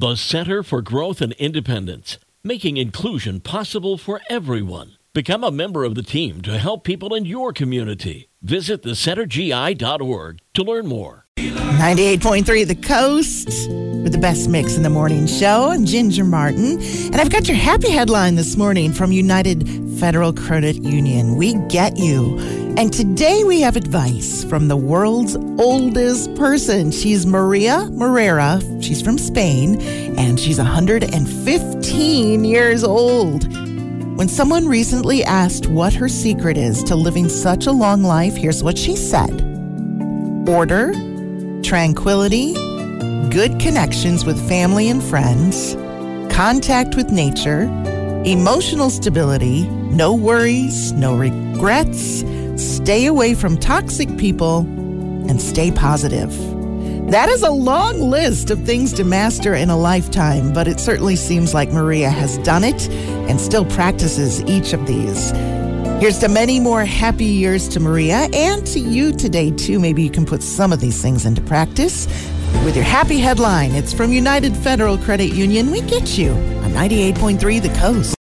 The Center for Growth and Independence, making inclusion possible for everyone. Become a member of the team to help people in your community. Visit thecentergi.org to learn more. 98.3 The Coast with the best mix in the morning show. I'm Ginger Martin. And I've got your happy headline this morning from United Federal Credit Union. We get you. And today we have advice from the world's oldest person. She's Maria Morera. She's from Spain and she's 115 years old. When someone recently asked what her secret is to living such a long life, here's what she said order, tranquility, good connections with family and friends, contact with nature, emotional stability, no worries, no regrets, stay away from toxic people, and stay positive. That is a long list of things to master in a lifetime, but it certainly seems like Maria has done it and still practices each of these. Here's to many more happy years to Maria and to you today, too. Maybe you can put some of these things into practice. With your happy headline, it's from United Federal Credit Union. We get you on 98.3 The Coast.